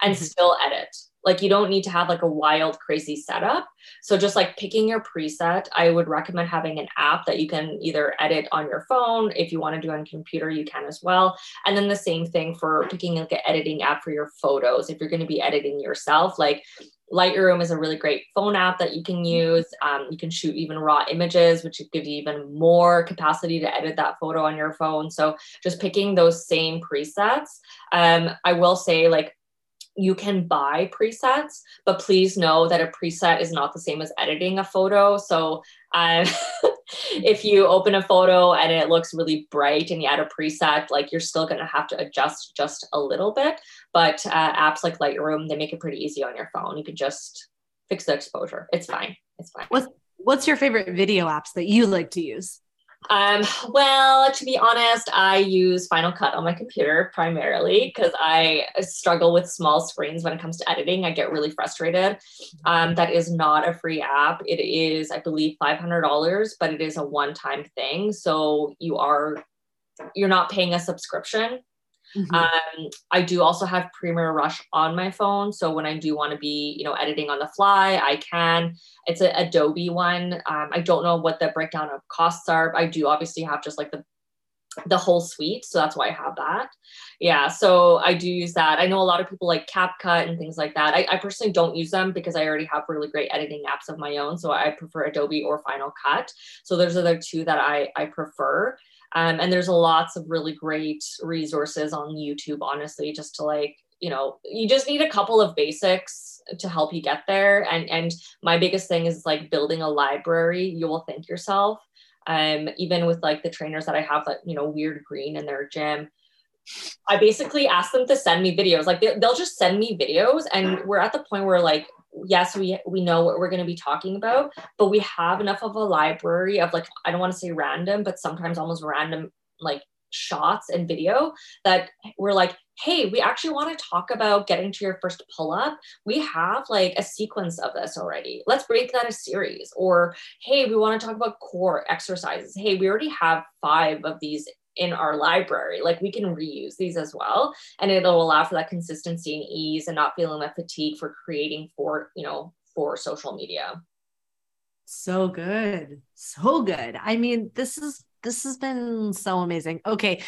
and mm-hmm. still edit like you don't need to have like a wild crazy setup so just like picking your preset i would recommend having an app that you can either edit on your phone if you want to do on computer you can as well and then the same thing for picking like an editing app for your photos if you're going to be editing yourself like Lightroom is a really great phone app that you can use. Um, you can shoot even raw images, which gives you even more capacity to edit that photo on your phone. So just picking those same presets. Um, I will say, like, you can buy presets, but please know that a preset is not the same as editing a photo. So um, if you open a photo and it looks really bright and you add a preset, like you're still going to have to adjust just a little bit. But uh, apps like Lightroom, they make it pretty easy on your phone. You can just fix the exposure. It's fine. It's fine. What's, what's your favorite video apps that you like to use? Um, well, to be honest, I use Final Cut on my computer primarily because I struggle with small screens when it comes to editing. I get really frustrated. Um, that is not a free app. It is, I believe, $500, but it is a one time thing. So you are, you're not paying a subscription. Mm-hmm. Um, I do also have Premiere Rush on my phone. So when I do want to be, you know, editing on the fly, I can. It's an Adobe one. Um, I don't know what the breakdown of costs are. I do obviously have just like the the whole suite. So that's why I have that. Yeah. So I do use that. I know a lot of people like CapCut and things like that. I, I personally don't use them because I already have really great editing apps of my own. So I prefer Adobe or Final Cut. So those are the two that I, I prefer. Um, and there's lots of really great resources on YouTube, honestly, just to like, you know, you just need a couple of basics to help you get there. And and my biggest thing is like building a library. You will thank yourself um, even with like the trainers that I have that, you know, weird green in their gym, I basically ask them to send me videos. Like they, will just send me videos. And we're at the point where like, yes, we, we know what we're going to be talking about, but we have enough of a library of like, I don't want to say random, but sometimes almost random like shots and video that we're like, hey, we actually want to talk about getting to your first pull up. We have like a sequence of this already. Let's break that a series. Or, hey, we want to talk about core exercises. Hey, we already have five of these in our library. Like we can reuse these as well. And it'll allow for that consistency and ease and not feeling that fatigue for creating for, you know, for social media. So good. So good. I mean, this is this has been so amazing. Okay.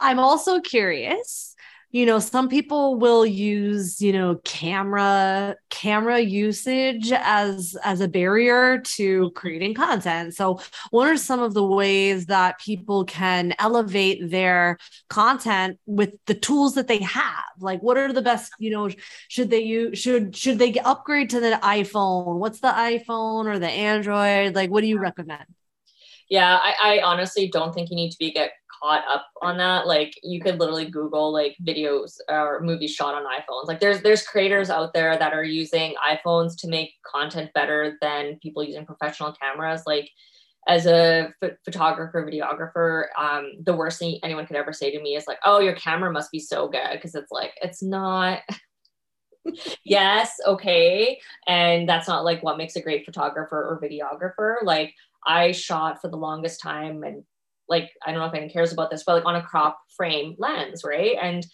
I'm also curious you know some people will use you know camera camera usage as as a barrier to creating content. So what are some of the ways that people can elevate their content with the tools that they have? Like what are the best you know should they use should should they upgrade to the iphone? What's the iphone or the android? Like what do you recommend? Yeah I, I honestly don't think you need to be get caught up on that like you could literally google like videos or movies shot on iphones. Like there's there's creators out there that are using iphones to make content better than people using professional cameras. Like as a ph- photographer videographer um, the worst thing anyone could ever say to me is like oh your camera must be so good because it's like it's not yes okay. And that's not like what makes a great photographer or videographer. Like i shot for the longest time and like I don't know if anyone cares about this, but like on a crop frame lens, right? And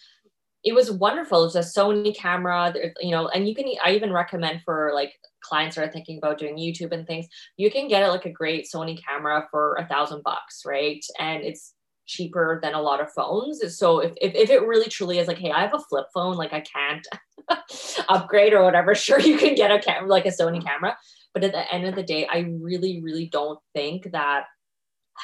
it was wonderful. It was a Sony camera, you know, and you can I even recommend for like clients that are thinking about doing YouTube and things, you can get it like a great Sony camera for a thousand bucks, right? And it's cheaper than a lot of phones. So if, if, if it really truly is like, hey, I have a flip phone, like I can't upgrade or whatever, sure you can get a camera like a Sony camera. But at the end of the day, I really, really don't think that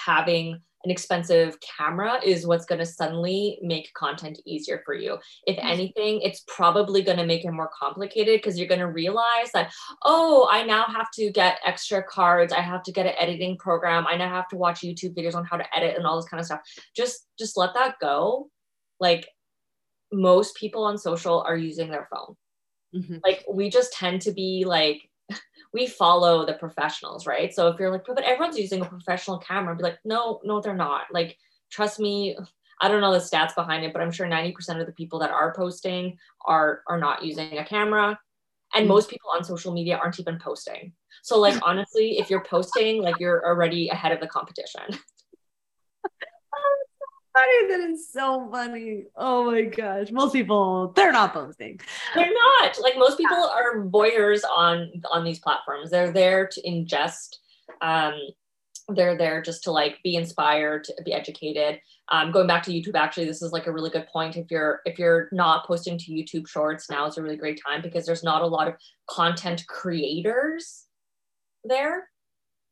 having an expensive camera is what's going to suddenly make content easier for you. If mm-hmm. anything, it's probably going to make it more complicated because you're going to realize that, oh, I now have to get extra cards. I have to get an editing program. I now have to watch YouTube videos on how to edit and all this kind of stuff. Just just let that go. Like most people on social are using their phone. Mm-hmm. Like we just tend to be like we follow the professionals, right? So if you're like, but everyone's using a professional camera, be like, no, no, they're not. Like, trust me. I don't know the stats behind it, but I'm sure 90% of the people that are posting are are not using a camera. And mm-hmm. most people on social media aren't even posting. So like honestly, if you're posting, like you're already ahead of the competition. That is so funny. Oh my gosh. Most people, they're not posting. They're not. Like most people are voyeurs on on these platforms. They're there to ingest. Um, they're there just to like be inspired, to be educated. Um, going back to YouTube, actually, this is like a really good point. If you're if you're not posting to YouTube Shorts, now is a really great time because there's not a lot of content creators there.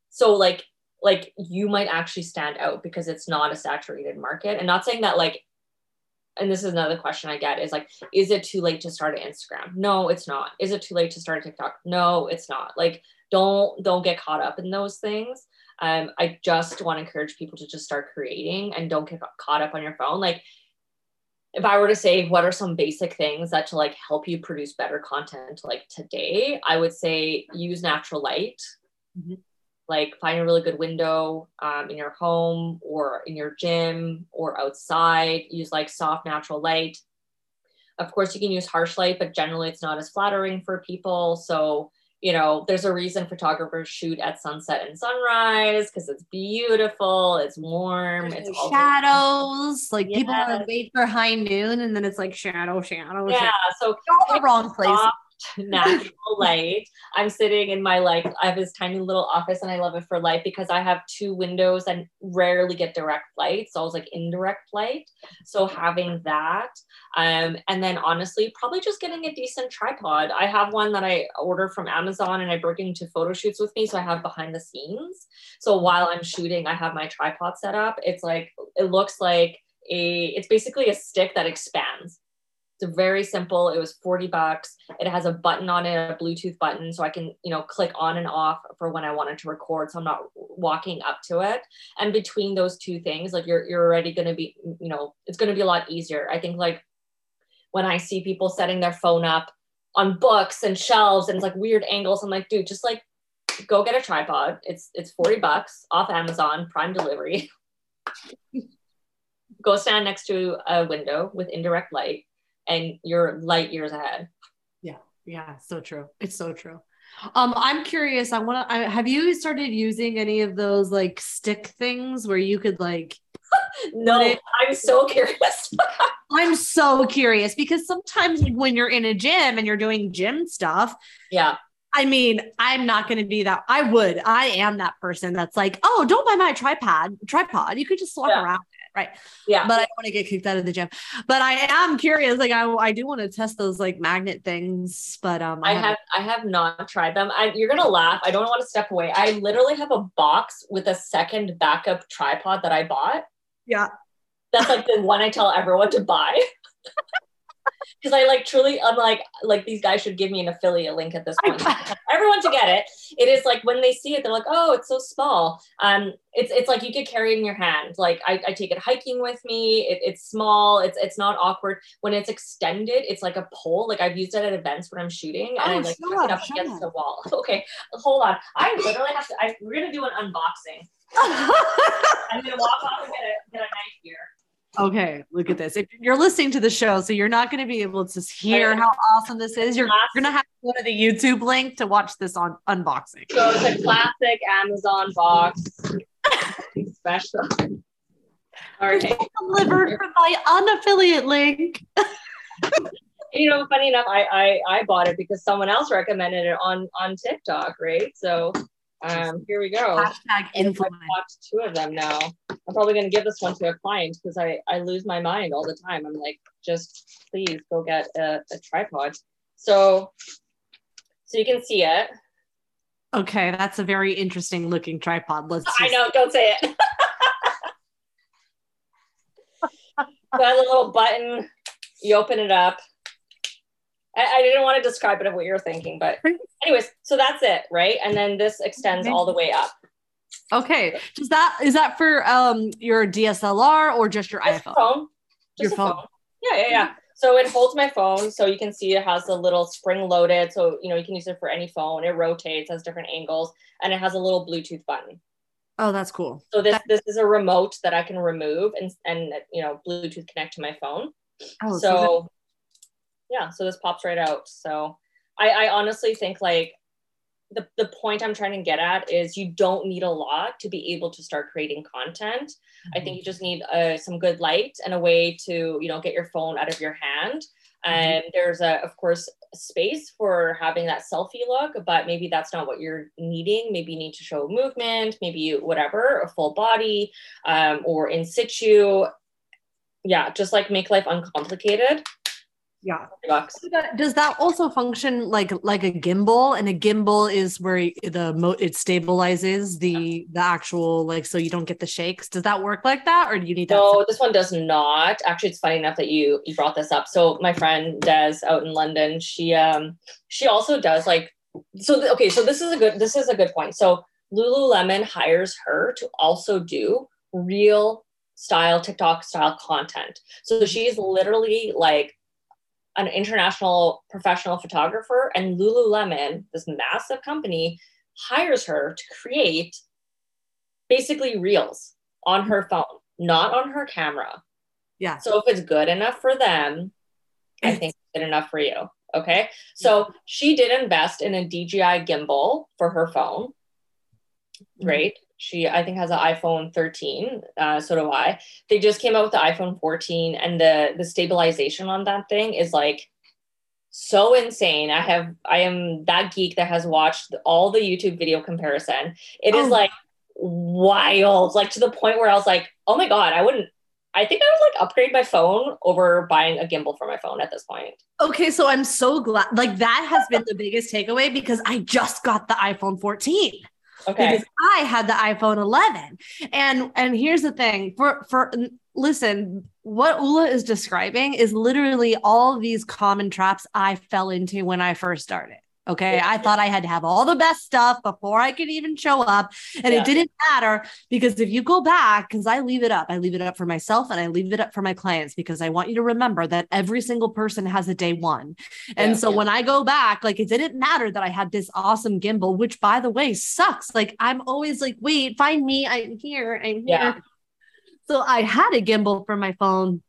So like like you might actually stand out because it's not a saturated market and not saying that like and this is another question I get is like, is it too late to start an Instagram? No, it's not. Is it too late to start a TikTok? No, it's not. Like, don't don't get caught up in those things. Um, I just want to encourage people to just start creating and don't get caught up on your phone. Like, if I were to say what are some basic things that to like help you produce better content like today, I would say use natural light. Mm-hmm like find a really good window um, in your home or in your gym or outside use like soft natural light. Of course you can use harsh light but generally it's not as flattering for people. So you know there's a reason photographers shoot at sunset and sunrise because it's beautiful it's warm it's shadows like people want to wait for high noon and then it's like shadow shadow yeah shadow. so all the wrong place natural light. I'm sitting in my like I have this tiny little office and I love it for light because I have two windows and rarely get direct light. So I was like indirect light. So having that. Um, and then honestly, probably just getting a decent tripod. I have one that I order from Amazon and I bring into photo shoots with me. So I have behind the scenes. So while I'm shooting, I have my tripod set up. It's like it looks like a it's basically a stick that expands it's very simple. It was 40 bucks. It has a button on it, a Bluetooth button, so I can, you know, click on and off for when I wanted to record. So I'm not walking up to it. And between those two things, like you're you're already gonna be, you know, it's gonna be a lot easier. I think like when I see people setting their phone up on books and shelves and it's like weird angles, I'm like, dude, just like go get a tripod. It's it's 40 bucks off Amazon Prime delivery. go stand next to a window with indirect light and you're light years ahead. Yeah. Yeah. So true. It's so true. Um, I'm curious. I want to. Have you started using any of those like stick things where you could like? no, it, I'm so curious. I'm so curious because sometimes when you're in a gym and you're doing gym stuff, yeah, I mean, I'm not going to be that. I would. I am that person that's like, oh, don't buy my tripod. Tripod. You could just walk yeah. around right. Yeah. But i don't want to get kicked out of the gym. But i am curious like i, I do want to test those like magnet things but um i, I have i have not tried them. I, you're gonna laugh. I don't want to step away. I literally have a box with a second backup tripod that i bought. Yeah. That's like the one i tell everyone to buy because I like truly I'm like like these guys should give me an affiliate link at this point. Everyone to get it. It is like when they see it, they're like, oh, it's so small. Um, it's it's like you could carry it in your hand. Like I, I take it hiking with me. It, it's small. It's it's not awkward. When it's extended, it's like a pole. Like I've used it at events when I'm shooting, and oh, I like it up against the wall. Okay, hold on. I literally have to. I, we're gonna do an unboxing. I'm gonna walk off and get a get a knife here. Okay, look at this. If you're listening to the show, so you're not going to be able to hear how awesome this is. You're, you're going to have to go to the YouTube link to watch this on unboxing. So it's a classic Amazon box special. All right. Delivered from my unaffiliate link. you know, funny enough, I, I I bought it because someone else recommended it on on TikTok, right? So um, here we go. Hashtag influence. I've two of them now. I'm probably going to give this one to a client because I, I lose my mind all the time. I'm like, just please go get a, a tripod. So, so you can see it. Okay, that's a very interesting looking tripod. Let's. Just... I know. Don't say it. Got a little button. You open it up. I, I didn't want to describe it of what you're thinking, but anyways, so that's it, right? And then this extends all the way up. Okay. Does that is that for um your DSLR or just your just iPhone? Phone. Just your phone. phone. Yeah, yeah, yeah. So it holds my phone. So you can see it has a little spring loaded. So you know you can use it for any phone. It rotates, has different angles, and it has a little Bluetooth button. Oh, that's cool. So this this is a remote that I can remove and and you know Bluetooth connect to my phone. Oh, so, so yeah, so this pops right out. So I, I honestly think like the, the point I'm trying to get at is you don't need a lot to be able to start creating content. Mm-hmm. I think mm-hmm. you just need uh, some good light and a way to, you know, get your phone out of your hand. Mm-hmm. And there's a, of course, space for having that selfie look, but maybe that's not what you're needing. Maybe you need to show movement, maybe you, whatever, a full body um, or in situ. Yeah, just like make life uncomplicated yeah. Does that also function like like a gimbal? And a gimbal is where the mo it stabilizes the the actual like so you don't get the shakes. Does that work like that or do you need that no this one does not. Actually it's funny enough that you you brought this up. So my friend des out in london she um she also does like so th- okay so this is a good this is a good point. So lululemon hires her to also do real style tiktok style content. So she's literally like an international professional photographer, and Lululemon, this massive company, hires her to create basically reels on her phone, not on her camera. Yeah. So if it's good enough for them, I think it's good enough for you. Okay. So she did invest in a DJI gimbal for her phone. Great. She, I think, has an iPhone 13. Uh, so do I. They just came out with the iPhone 14, and the the stabilization on that thing is like so insane. I have I am that geek that has watched all the YouTube video comparison. It is Oh. like wild, like to the point where I was like, oh my god, I wouldn't. I think I would like upgrade my phone over buying a gimbal for my phone at this point. Okay, so I'm so glad. Like that has been the biggest takeaway because I just got the iPhone 14 Okay. because I had the iPhone 11. And and here's the thing for for listen, what Ula is describing is literally all these common traps I fell into when I first started. Okay, Yeah. I thought I had to have all the best stuff before I could even show up, and Yeah. it didn't matter because if you go back, because I leave it up, I leave it up for myself and I leave it up for my clients because I want you to remember that every single person has a day one. And Yeah. so when I go back, like it didn't matter that I had this awesome gimbal, which by the way sucks. Like I'm always like, wait, find me. I'm here. I'm here. So I had a gimbal for my phone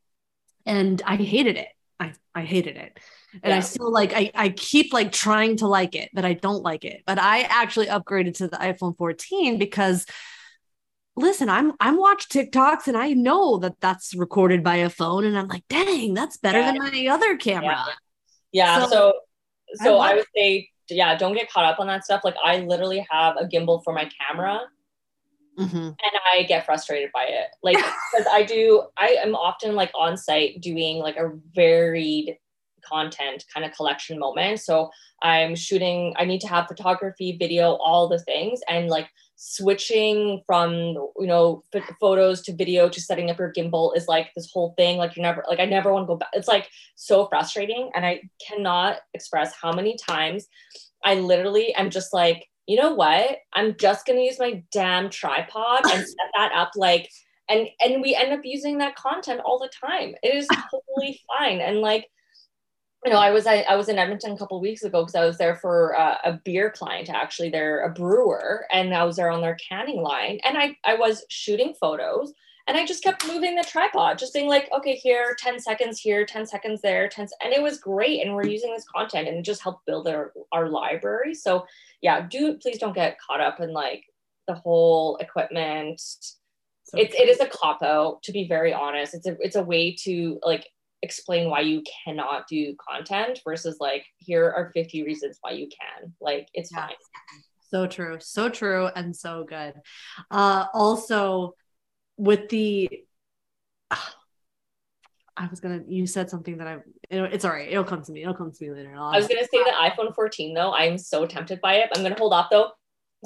and I hated it. I, I hated it. And I Yeah. still like I, I keep like trying to like it, but I don't like it. But I actually upgraded to the iPhone 14 because listen, I'm I'm watch TikToks and I know that that's recorded by a phone and I'm like, dang, that's better Yeah. than my other camera. Yeah. So- So, so, I I, would say, yeah, don't get caught up on that stuff. Like, I literally have a gimbal for my camera, Mhm. and I get frustrated by it. Like, because I do, I am often like on site doing like a varied content kind of collection moment. So I'm shooting. I need to have photography, video, all the things, and like switching from you know ph- photos to video to setting up your gimbal is like this whole thing like you never like i never want to go back it's like so frustrating and i cannot express how many times i literally am just like you know what i'm just going to use my damn tripod and set that up like and and we end up using that content all the time it is totally fine and like you know, I was I, I was in Edmonton a couple weeks ago because I was there for uh, a beer client. Actually, they're a brewer, and I was there on their canning line, and I I was shooting photos, and I just kept moving the tripod, just being like, okay, here, ten seconds here, ten seconds there, ten, and it was great, and we're using this content, and it just helped build our our library. So yeah, do please don't get caught up in like the whole equipment So it's it is a cop out to be very honest it's a it's a way to like explain why you cannot do content versus like here are 50 reasons why you can like it's Yeah. fine So true. So true and so good. Uh also with the I was gonna you said something that I it, it's all right. It'll come to me. It'll come to me later. I'll i was to say the iphone 14 though i'm so tempted by it i'm to hold off though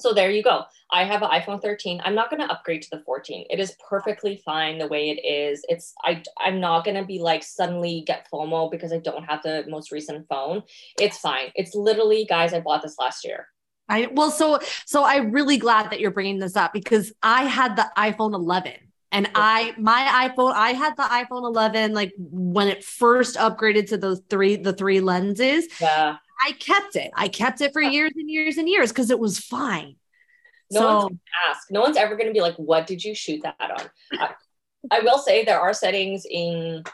so there you go. I have an iphone 13 i'm not going to upgrade to the 14 it is perfectly fine the way it is. It's i i'm not going to be like suddenly get fomo because i don't have the most recent phone. It's fine. It's literally guys i bought this last year. I well, so so I'm really glad that you're bringing this up because I had the iPhone 11 and I my iPhone I had the iPhone 11 like when it first upgraded to those three the three lenses. yeah I kept it. I kept it for years and years and years because it was fine. No so one's ask. No one's ever going to be like, "What did you shoot that on?" I, I will say there are settings in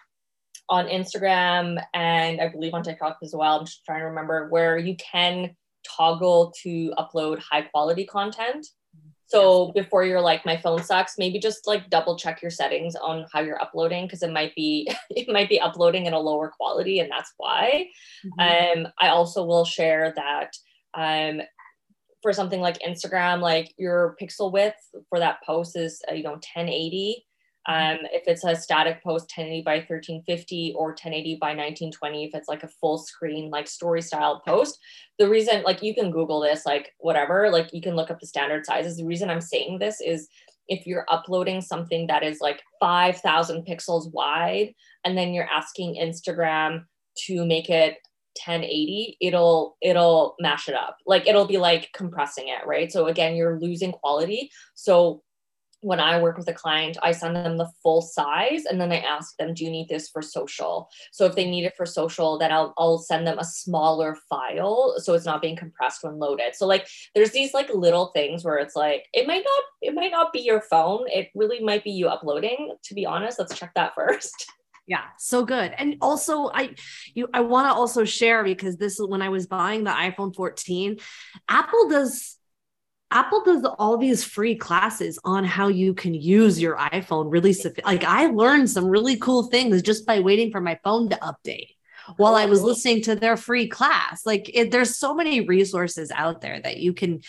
on Instagram and I believe on TikTok as well. I'm just trying to remember where you can toggle to upload high quality content. So before you're like, my phone sucks, maybe just like double check your settings on how you're uploading because it might be it might be uploading in a lower quality and that's why. Mhm. Um, I also will share that um, for something like Instagram, like your pixel width for that post is uh, you know 1080. Um, if it's a static post, 1080 by 1350 or 1080 by 1920, if it's like a full screen, like story style post, the reason, like you can Google this, like whatever, like you can look up the standard sizes. The reason I'm saying this is if you're uploading something that is like 5,000 pixels wide, and then you're asking Instagram to make it 1080 it'll it'll mash it up. Like it'll be like compressing it right? So again you're losing quality. So when I work with a client, I send them the full size and then I ask them, do you need this for social? So if they need it for social, then I'll, I'll send them a smaller file so it's not being compressed when loaded. So like there's these like little things where it's like it might not it might not be your phone. It really might be you uploading. To be honest, let's check that first. Yeah, so good. And also I you I want to also share because this is when I was buying the iPhone 14, Apple does Apple does all these free classes on how you can use your iPhone really like I learned some really cool things just by waiting for my phone to update. while I was oh. listening to their free class. Like it, there's so many resources out there that you can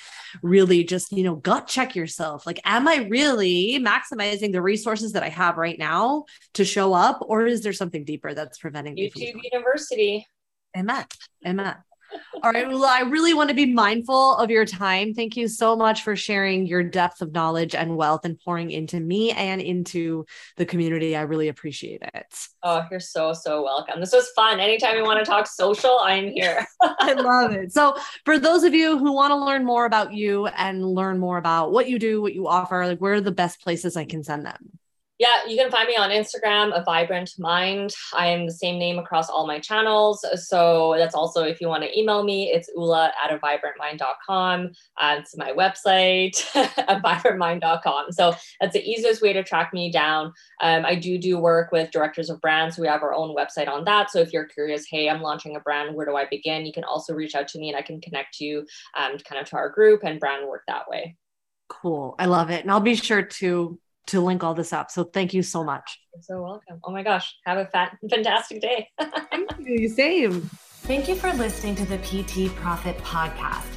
really just, you know, gut check yourself. Like, am I really maximizing the resources that I have right now to show up? Or is there something deeper that's preventing YouTube me? YouTube University. Amen. All right. Well, I really want to be mindful of your time. Thank you so much for sharing your depth of knowledge and wealth and pouring into me and into the community. I really appreciate it. Oh, you're so, so welcome. This was fun. Anytime you want to talk social, I'm here. I love it. So, for those of you who want to learn more about you and learn more about what you do, what you offer, like where are the best places I can send them? Yeah, you can find me on Instagram, a vibrant mind. I am the same name across all my channels. So that's also if you want to email me, it's ula at a vibrantmind.com. Uh, it's my website, at vibrantmind.com. So that's the easiest way to track me down. Um, I do do work with directors of brands. We have our own website on that. So if you're curious, hey, I'm launching a brand, where do I begin? You can also reach out to me and I can connect you um, kind of to our group and brand work that way. Cool. I love it. And I'll be sure to to link all this up. So thank you so much. You're so welcome. Oh my gosh. Have a fat, fantastic day. thank you. Same. Thank you for listening to the PT Profit Podcast.